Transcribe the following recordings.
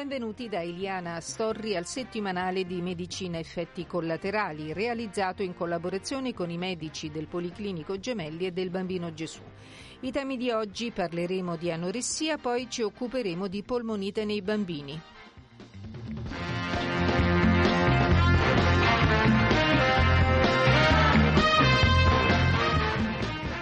Benvenuti da Eliana Storri al settimanale di Medicina Effetti Collaterali, realizzato in collaborazione con i medici del Policlinico Gemelli e del Bambino Gesù. I temi di oggi parleremo di anoressia, poi ci occuperemo di polmonite nei bambini.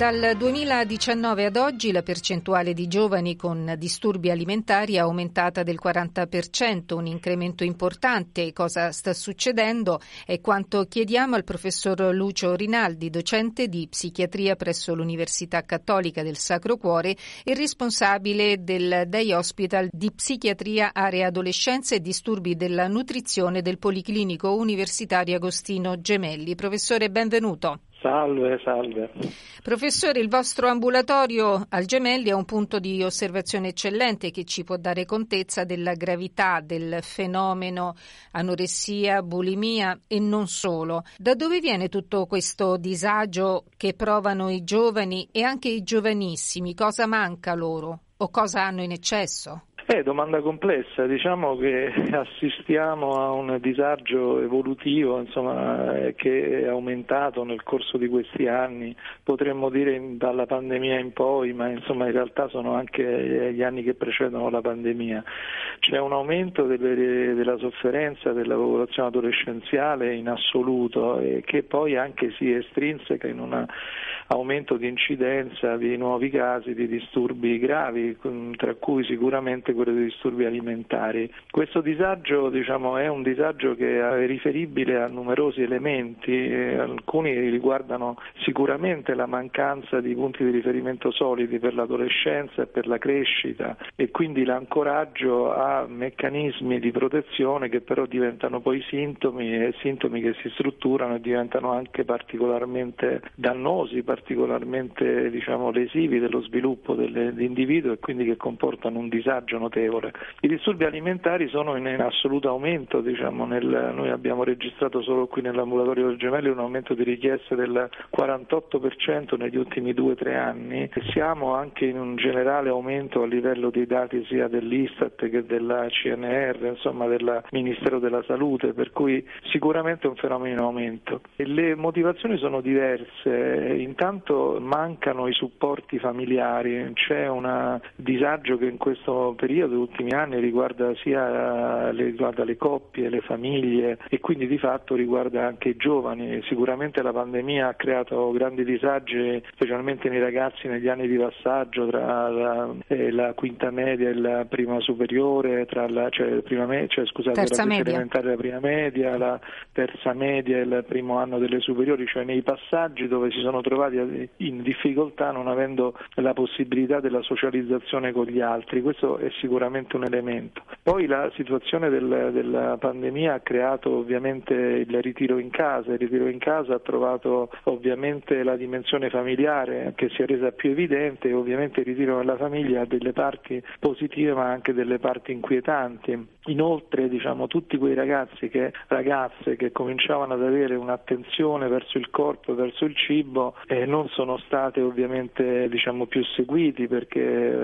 Dal 2019 ad oggi la percentuale di giovani con disturbi alimentari è aumentata del 40%, un incremento importante. Cosa sta succedendo? È quanto chiediamo al professor Lucio Rinaldi, docente di psichiatria presso l'Università Cattolica del Sacro Cuore e responsabile del Day Hospital di psichiatria area adolescenza e disturbi della nutrizione del Policlinico Universitario Agostino Gemelli. Professore, benvenuto. Salve, salve. Professore, il vostro ambulatorio al Gemelli è un punto di osservazione eccellente che ci può dare contezza della gravità del fenomeno anoressia, bulimia e non solo. Da dove viene tutto questo disagio che provano i giovani e anche i giovanissimi? Cosa manca loro o cosa hanno in eccesso? Eh, domanda complessa, diciamo che assistiamo a un disagio evolutivo insomma, eh, che è aumentato nel corso di questi anni, potremmo dire dalla pandemia in poi, ma insomma in realtà sono anche gli anni che precedono la pandemia. C'è un aumento delle, della sofferenza della popolazione adolescenziale in assoluto e che poi anche si estrinseca in un aumento di incidenza di nuovi casi di disturbi gravi, tra cui sicuramente quello dei disturbi alimentari. Questo disagio diciamo, è un disagio che è riferibile a numerosi elementi, alcuni riguardano sicuramente la mancanza di punti di riferimento solidi per l'adolescenza e per la crescita e quindi l'ancoraggio a meccanismi di protezione che però diventano poi sintomi e sintomi che si strutturano e diventano anche particolarmente dannosi, particolarmente diciamo, lesivi dello sviluppo dell'individuo e quindi che comportano un disagio notevole. I disturbi alimentari sono in, in assoluto aumento, diciamo, nel, noi abbiamo registrato solo qui nell'ambulatorio del Gemelli un aumento di richieste del 48% negli ultimi due o tre anni e siamo anche in un generale aumento a livello dei dati sia dell'Istat che della CNR, insomma del Ministero della Salute, per cui sicuramente è un fenomeno in aumento. E le motivazioni sono diverse, intanto mancano i supporti familiari, c'è un disagio che in questo periodo, negli ultimi anni, riguarda sia le, riguarda le coppie, le famiglie e quindi di fatto riguarda anche i giovani. Sicuramente la pandemia ha creato grandi disagi, specialmente nei ragazzi negli anni di passaggio tra la, eh, la quinta media e la prima superiore, tra la, cioè, prima me, cioè, scusate, terza la elementare e la prima media, la terza media e il primo anno delle superiori, cioè nei passaggi dove si sono trovati in difficoltà non avendo la possibilità della socializzazione con gli altri, questo è sicuramente un elemento. Poi la situazione del, della pandemia ha creato ovviamente il ritiro in casa, il ritiro in casa ha trovato ovviamente la dimensione familiare che si è resa più evidente e ovviamente il ritiro nella famiglia ha delle parti positive ma anche delle parti inquietanti. Inoltre diciamo, tutti quei ragazzi che, ragazze che cominciavano ad avere un'attenzione verso il corpo, verso il cibo, eh, non sono state ovviamente diciamo, più seguiti perché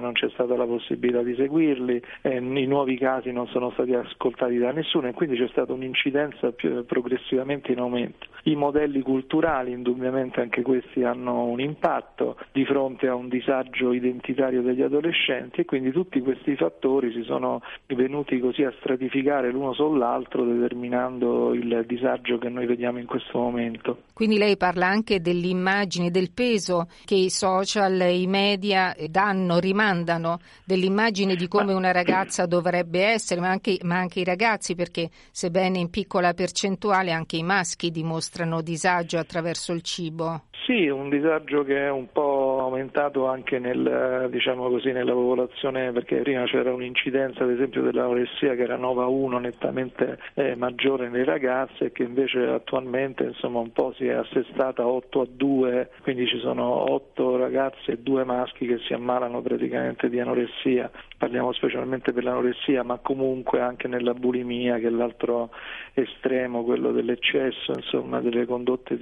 non c'è stata la possibilità di seguirli, eh, i nuovi casi non sono stati ascoltati da nessuno e quindi c'è stata un'incidenza più, progressivamente in aumento. I modelli culturali indubbiamente anche questi hanno un impatto di fronte a un disagio identitario degli adolescenti e quindi tutti questi fattori si sono venuti così a stratificare l'uno sull'altro determinando il disagio che noi vediamo in questo momento. Quindi lei parla anche dell'immagine, del peso che i social, i media danno, rimandano dell'immagine di come una ragazza dovrebbe essere, ma anche, ma anche i ragazzi, perché sebbene in piccola percentuale anche i maschi dimostrano disagio attraverso il cibo. Sì, un disagio che è un po' aumentato anche nel, diciamo così, nella popolazione perché prima c'era un'incidenza ad esempio dell'anoressia che era 9 a 1 nettamente eh, maggiore nei ragazzi e che invece attualmente insomma, un po' si è assestata 8 a 2, quindi ci sono 8 ragazzi e 2 maschi che si ammalano praticamente di anoressia, parliamo specialmente per l'anoressia ma comunque anche nella bulimia che è l'altro estremo, quello dell'eccesso, insomma delle condotte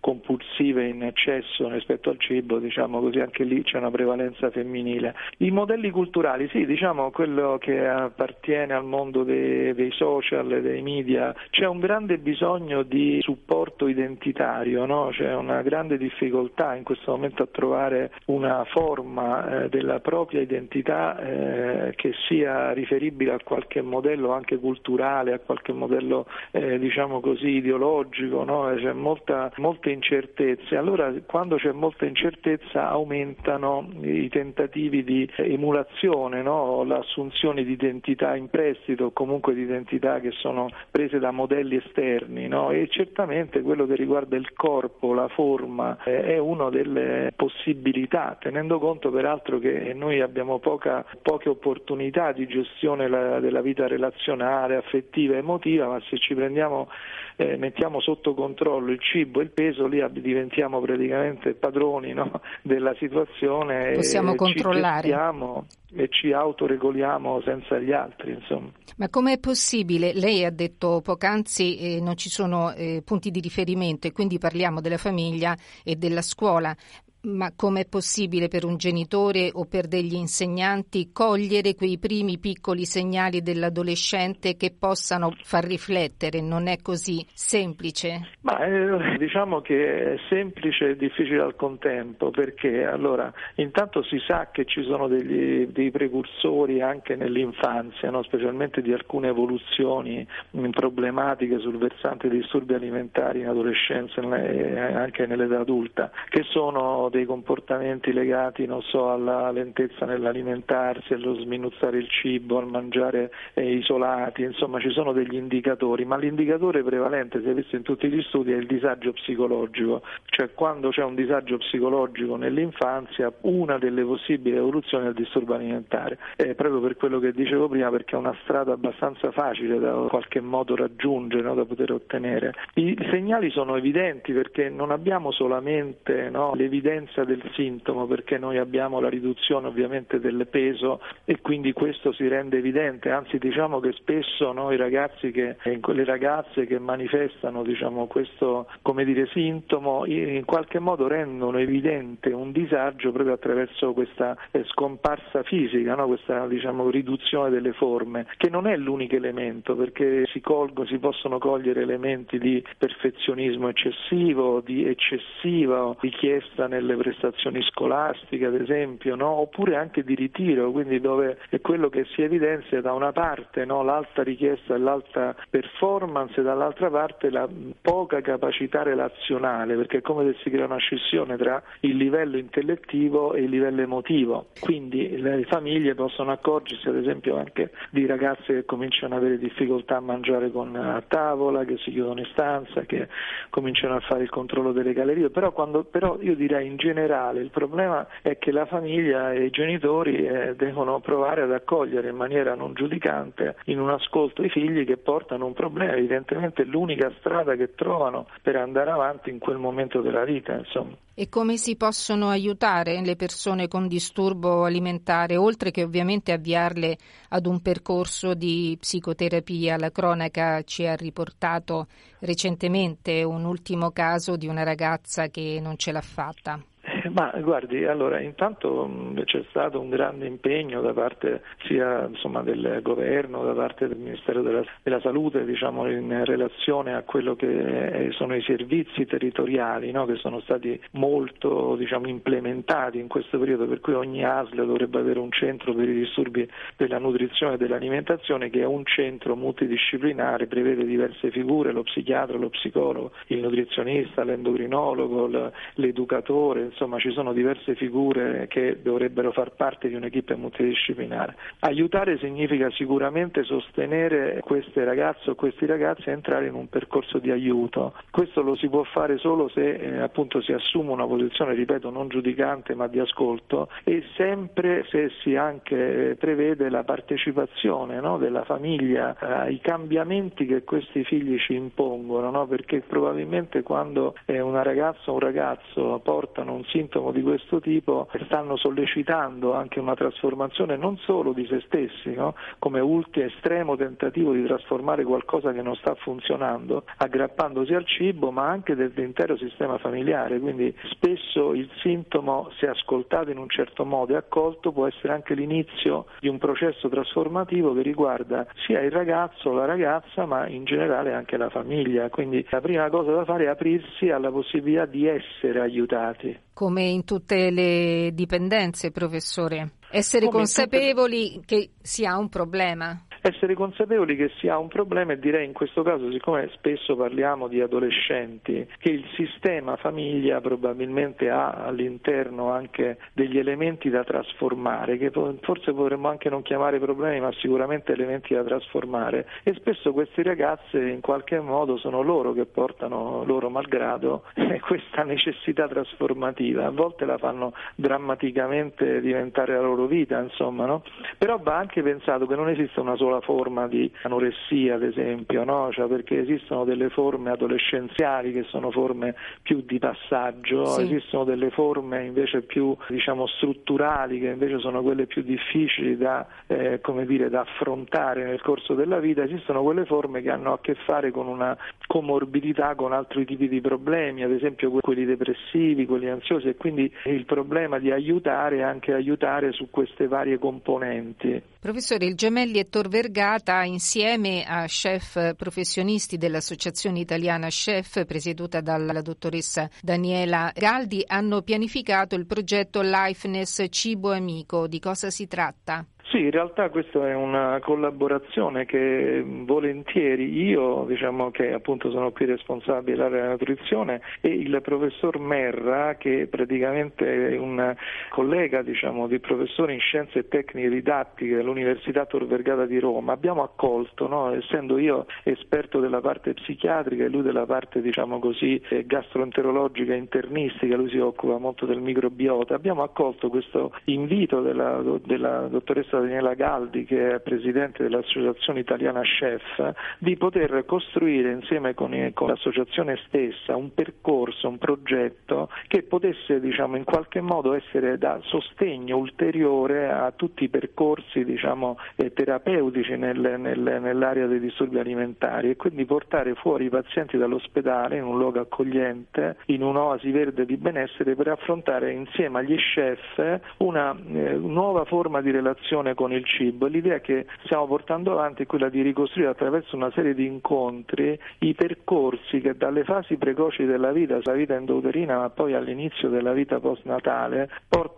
compulsive in eccesso rispetto al cibo, diciamo così anche lì c'è una prevalenza femminile. I modelli culturali, sì, diciamo quello che appartiene al mondo dei, dei social, dei media, c'è un grande bisogno di supporto identitario, no? c'è una grande difficoltà in questo momento a trovare una forma eh, della propria identità eh, che sia riferibile a qualche modello anche culturale, a qualche modello eh, diciamo così ideologico, no? c'è molta, molte incertezze. Allora quando c'è molta incertezza aumentano i tentativi di emulazione, no? l'assunzione di identità in prestito, comunque di identità che sono prese da modelli esterni no? e certamente quello che riguarda il corpo, la forma, eh, è una delle possibilità, tenendo conto peraltro che noi abbiamo poca, poche opportunità di gestione la, della vita relazionale, affettiva emotiva, ma se ci prendiamo, eh, mettiamo sotto controllo il cibo e il peso, lì diventiamo praticamente padroni no? della situazione Possiamo e controllare. ci e ci autoregoliamo senza gli altri. Insomma. Ma com'è possibile? Lei ha detto poc'anzi eh, non ci sono eh, punti di riferimento e quindi parliamo della famiglia e della scuola. Ma com'è possibile per un genitore o per degli insegnanti cogliere quei primi piccoli segnali dell'adolescente che possano far riflettere? Non è così semplice? Ma, eh, diciamo che è semplice e difficile al contempo perché allora intanto si sa che ci sono degli, dei precursori anche nell'infanzia, no? specialmente di alcune evoluzioni problematiche sul versante dei disturbi alimentari in adolescenza e anche nell'età adulta, che sono dei comportamenti legati non so, alla lentezza nell'alimentarsi, allo sminuzzare il cibo, al mangiare eh, isolati, insomma ci sono degli indicatori, ma l'indicatore prevalente, si è visto in tutti gli studi, è il disagio psicologico, cioè quando c'è un disagio psicologico nell'infanzia una delle possibili evoluzioni è il disturbo alimentare, è proprio per quello che dicevo prima perché è una strada abbastanza facile da qualche modo raggiungere, no, da poter ottenere. I segnali sono evidenti perché non abbiamo solamente no, l'evidenza prevalenza del sintomo perché noi abbiamo la riduzione ovviamente del peso e quindi questo si rende evidente, anzi diciamo che spesso noi ragazzi che, le ragazze che manifestano diciamo, questo dire, sintomo in qualche modo rendono evidente un disagio proprio attraverso questa eh, scomparsa fisica, no? questa diciamo, riduzione delle forme, che non è l'unico elemento perché si, colgo, si possono cogliere elementi di perfezionismo eccessivo, di eccessiva richiesta nel delle prestazioni scolastiche, ad esempio, no? oppure anche di ritiro, quindi dove è quello che si evidenzia da una parte no? l'alta richiesta e l'alta performance e dall'altra parte la poca capacità relazionale, perché è come se si crea una scissione tra il livello intellettivo e il livello emotivo. Quindi le famiglie possono accorgersi ad esempio anche di ragazze che cominciano ad avere difficoltà a mangiare con a tavola, che si chiudono in stanza, che cominciano a fare il controllo delle gallerie, però, quando, però io direi in generale, il problema è che la famiglia e i genitori eh, devono provare ad accogliere in maniera non giudicante in un ascolto i figli che portano un problema, evidentemente è l'unica strada che trovano per andare avanti in quel momento della vita. Insomma. E come si possono aiutare le persone con disturbo alimentare, oltre che ovviamente avviarle ad un percorso di psicoterapia? La cronaca ci ha riportato recentemente un ultimo caso di una ragazza che non ce l'ha fatta. Ma guardi, allora intanto mh, c'è stato un grande impegno da parte sia insomma, del governo, da parte del Ministero della, della Salute diciamo, in relazione a quello che sono i servizi territoriali no? che sono stati molto diciamo, implementati in questo periodo, per cui ogni ASL dovrebbe avere un centro per i disturbi della nutrizione e dell'alimentazione che è un centro multidisciplinare, prevede diverse figure, lo psichiatra, lo psicologo, il nutrizionista, l'endocrinologo, l'educatore, insomma insomma ci sono diverse figure che dovrebbero far parte di un'equipe multidisciplinare. Aiutare significa sicuramente sostenere queste ragazze o questi ragazzi a entrare in un percorso di aiuto. Questo lo si può fare solo se eh, appunto si assume una posizione, ripeto, non giudicante ma di ascolto e sempre se si anche prevede la partecipazione no, della famiglia ai cambiamenti che questi figli ci impongono, no? perché probabilmente quando una ragazza o un ragazzo portano un sintomo di questo tipo stanno sollecitando anche una trasformazione non solo di se stessi, no? come ultimo estremo tentativo di trasformare qualcosa che non sta funzionando, aggrappandosi al cibo, ma anche dell'intero sistema familiare. Quindi spesso il sintomo, se ascoltato in un certo modo e accolto, può essere anche l'inizio di un processo trasformativo che riguarda sia il ragazzo la ragazza, ma in generale anche la famiglia. Quindi la prima cosa da fare è aprirsi alla possibilità di essere aiutati. Come in tutte le dipendenze, professore. Essere Come consapevoli tutte... che si ha un problema essere consapevoli che si ha un problema e direi in questo caso, siccome spesso parliamo di adolescenti, che il sistema famiglia probabilmente ha all'interno anche degli elementi da trasformare, che forse potremmo anche non chiamare problemi, ma sicuramente elementi da trasformare e spesso questi ragazzi in qualche modo sono loro che portano, loro malgrado, questa necessità trasformativa, a volte la fanno drammaticamente diventare la loro vita, insomma, no? però va anche pensato che non esiste una sola forma di anoressia, ad esempio, no? cioè perché esistono delle forme adolescenziali che sono forme più di passaggio, sì. esistono delle forme invece più diciamo, strutturali che invece sono quelle più difficili da, eh, dire, da affrontare nel corso della vita, esistono quelle forme che hanno a che fare con una comorbidità con altri tipi di problemi, ad esempio quelli depressivi, quelli ansiosi e quindi il problema di aiutare è anche aiutare su queste varie componenti. Professore, il Gemelli e Tor Vergata insieme a chef professionisti dell'Associazione Italiana Chef presieduta dalla dottoressa Daniela Galdi hanno pianificato il progetto Lifeness Cibo Amico. Di cosa si tratta? Sì, in realtà questa è una collaborazione che volentieri io, diciamo che appunto sono qui responsabile dell'area della nutrizione e il professor Merra, che praticamente è un collega diciamo, di professore in scienze e tecniche didattiche dell'Università Tor Vergata di Roma, abbiamo accolto, no? essendo io esperto della parte psichiatrica e lui della parte diciamo così, gastroenterologica e internistica, lui si occupa molto del microbiota, abbiamo accolto questo invito della, della dottoressa Daniela Galdi, che è presidente dell'Associazione Italiana Chef, di poter costruire insieme con, con l'associazione stessa un percorso, un progetto che potesse diciamo, in qualche modo essere da sostegno ulteriore a tutti i percorsi diciamo, eh, terapeutici nel, nel, nell'area dei disturbi alimentari e quindi portare fuori i pazienti dall'ospedale in un luogo accogliente, in un'oasi verde di benessere per affrontare insieme agli chef una eh, nuova forma di relazione relazione con il cibo. L'idea che stiamo portando avanti è quella di ricostruire attraverso una serie di incontri i percorsi che dalle fasi precoci della vita, la vita endouterina, ma poi all'inizio della vita postnatale,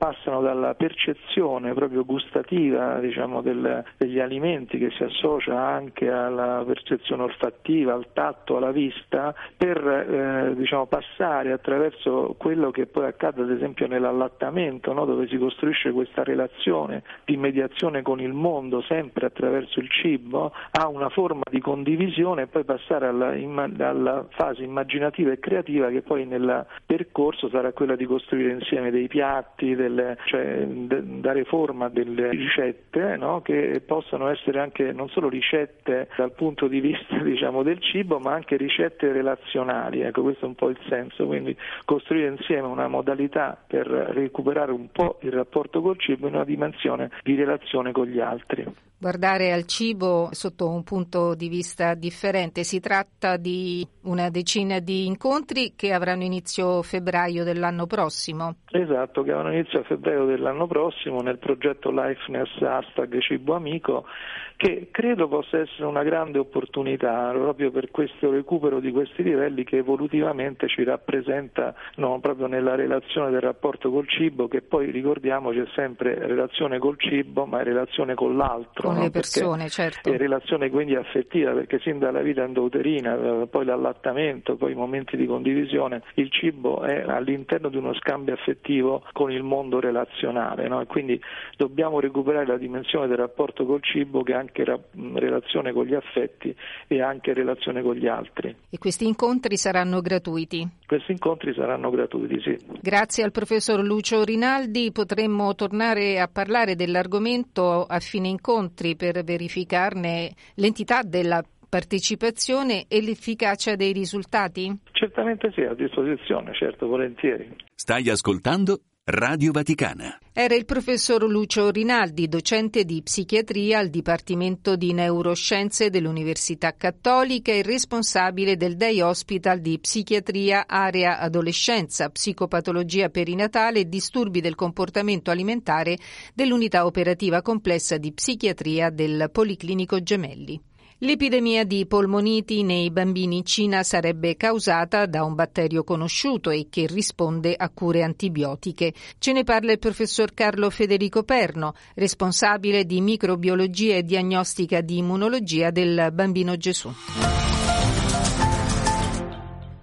passano dalla percezione proprio gustativa diciamo, del, degli alimenti che si associa anche alla percezione olfattiva, al tatto, alla vista, per eh, diciamo, passare attraverso quello che poi accade ad esempio nell'allattamento, no? dove si costruisce questa relazione di mediazione relazione con il mondo sempre attraverso il cibo a una forma di condivisione e poi passare alla, alla fase immaginativa e creativa che poi nel percorso sarà quella di costruire insieme dei piatti, delle, cioè d- dare forma a delle ricette no? che possano essere anche non solo ricette dal punto di vista diciamo, del cibo ma anche ricette relazionali, ecco questo è un po' il senso, quindi costruire insieme una modalità per recuperare un po' il rapporto col cibo in una dimensione di relazione relazione con gli altri. Guardare al cibo sotto un punto di vista differente, si tratta di una decina di incontri che avranno inizio febbraio dell'anno prossimo. Esatto, che avranno inizio a febbraio dell'anno prossimo nel progetto Lifeness Hashtag Cibo Amico che credo possa essere una grande opportunità proprio per questo recupero di questi livelli che evolutivamente ci rappresenta no, proprio nella relazione del rapporto col cibo che poi ricordiamoci è sempre relazione col cibo ma è relazione con l'altro. Con no? le persone, perché certo. È relazione quindi affettiva, perché sin dalla vita endouterina, eh, poi l'allattamento, poi i momenti di condivisione, il cibo è all'interno di uno scambio affettivo con il mondo relazionale, no? e quindi dobbiamo recuperare la dimensione del rapporto col cibo che è anche ra- relazione con gli affetti e anche relazione con gli altri. E questi incontri saranno gratuiti? Questi incontri saranno gratuiti, sì. Grazie al professor Lucio Rinaldi potremmo tornare a parlare dell'argomento a fine incontri per verificarne l'entità della partecipazione e l'efficacia dei risultati? Certamente sì, a disposizione, certo, volentieri. Stai ascoltando Radio Vaticana. Era il professor Lucio Rinaldi, docente di psichiatria al Dipartimento di Neuroscienze dell'Università Cattolica e responsabile del Day Hospital di Psichiatria Area Adolescenza, Psicopatologia perinatale e disturbi del comportamento alimentare dell'Unità Operativa Complessa di Psichiatria del Policlinico Gemelli. L'epidemia di polmoniti nei bambini in Cina sarebbe causata da un batterio conosciuto e che risponde a cure antibiotiche. Ce ne parla il professor Carlo Federico Perno, responsabile di microbiologia e diagnostica di immunologia del Bambino Gesù.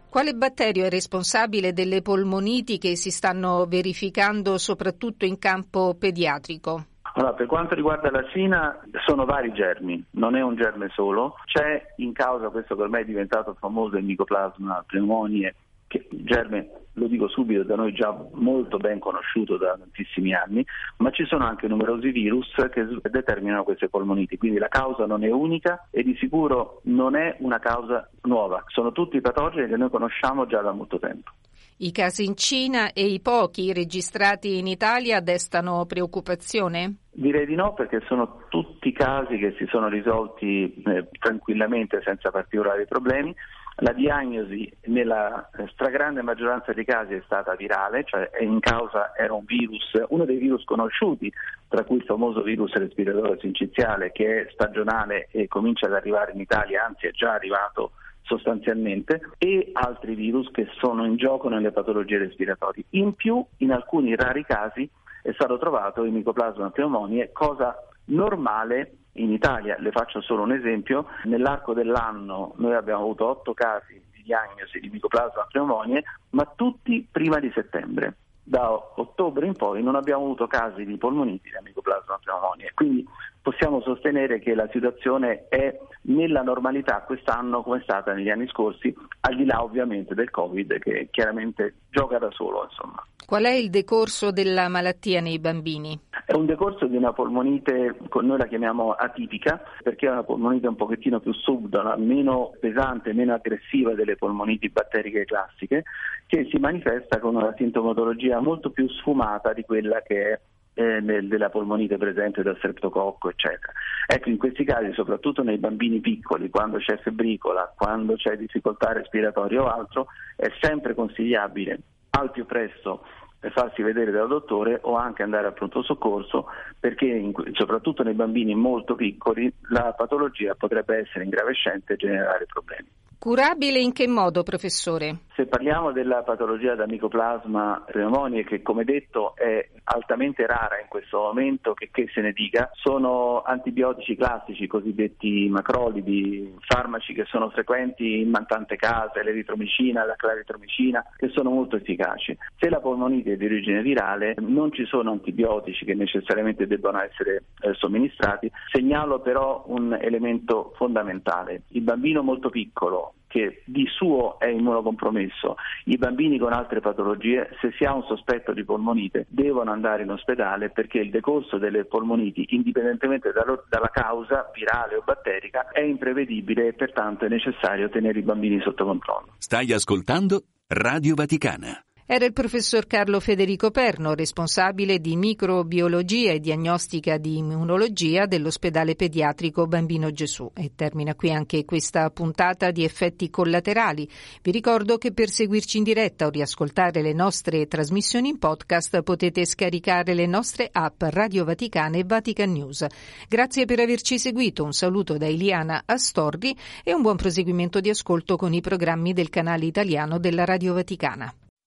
Quale batterio è responsabile delle polmoniti che si stanno verificando soprattutto in campo pediatrico? Allora, per quanto riguarda la Cina, sono vari germi, non è un germe solo. C'è in causa questo che ormai è diventato famoso il micoplasma pneumonie, che germe, lo dico subito, da noi già molto ben conosciuto da tantissimi anni, ma ci sono anche numerosi virus che determinano queste polmoniti, quindi la causa non è unica e di sicuro non è una causa nuova, sono tutti patogeni che noi conosciamo già da molto tempo. I casi in Cina e i pochi registrati in Italia destano preoccupazione? Direi di no perché sono tutti casi che si sono risolti eh, tranquillamente senza particolari problemi. La diagnosi nella stragrande maggioranza dei casi è stata virale, cioè in causa era un virus, uno dei virus conosciuti, tra cui il famoso virus respiratore sinciziale che è stagionale e comincia ad arrivare in Italia, anzi è già arrivato sostanzialmente, e altri virus che sono in gioco nelle patologie respiratorie. In più, in alcuni rari casi, è stato trovato il micoplasma pneumonie, cosa normale in Italia. Le faccio solo un esempio, nell'arco dell'anno noi abbiamo avuto otto casi di diagnosi di micoplasma pneumonie, ma tutti prima di settembre. Da ottobre in poi non abbiamo avuto casi di polmoniti da micoplasma pneumonie, quindi possiamo sostenere che la situazione è nella normalità quest'anno come è stata negli anni scorsi, al di là ovviamente del Covid che chiaramente gioca da solo. Insomma. Qual è il decorso della malattia nei bambini? È un decorso di una polmonite, noi la chiamiamo atipica, perché è una polmonite un pochettino più subdola, meno pesante, meno aggressiva delle polmoniti batteriche classiche, che si manifesta con una sintomatologia molto più sfumata di quella che è eh, nel, della polmonite presente dal streptococco, eccetera. Ecco, in questi casi, soprattutto nei bambini piccoli, quando c'è febbricola, quando c'è difficoltà respiratoria o altro, è sempre consigliabile al più presto farsi vedere dal dottore o anche andare al pronto soccorso perché in, soprattutto nei bambini molto piccoli la patologia potrebbe essere ingravescente e generare problemi. Curabile in che modo, professore? Se parliamo della patologia da micoplasma pneumonie, che come detto è altamente rara in questo momento, che, che se ne dica, sono antibiotici classici, cosiddetti macrolidi, farmaci che sono frequenti in tante case, l'eritromicina, la claritromicina, che sono molto efficaci. Se la polmonite è di origine virale, non ci sono antibiotici che necessariamente debbano essere eh, somministrati. Segnalo però un elemento fondamentale. Il bambino molto piccolo che di suo è immunocompromesso, i bambini con altre patologie, se si ha un sospetto di polmonite, devono andare in ospedale perché il decorso delle polmoniti, indipendentemente dalla causa virale o batterica, è imprevedibile e pertanto è necessario tenere i bambini sotto controllo. Stai ascoltando Radio Vaticana. Era il professor Carlo Federico Perno, responsabile di microbiologia e diagnostica di immunologia dell'ospedale pediatrico Bambino Gesù. E termina qui anche questa puntata di effetti collaterali. Vi ricordo che per seguirci in diretta o riascoltare le nostre trasmissioni in podcast potete scaricare le nostre app Radio Vaticana e Vatican News. Grazie per averci seguito. Un saluto da Eliana Astorri e un buon proseguimento di ascolto con i programmi del canale italiano della Radio Vaticana.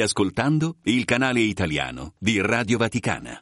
Ascoltando il canale italiano di Radio Vaticana.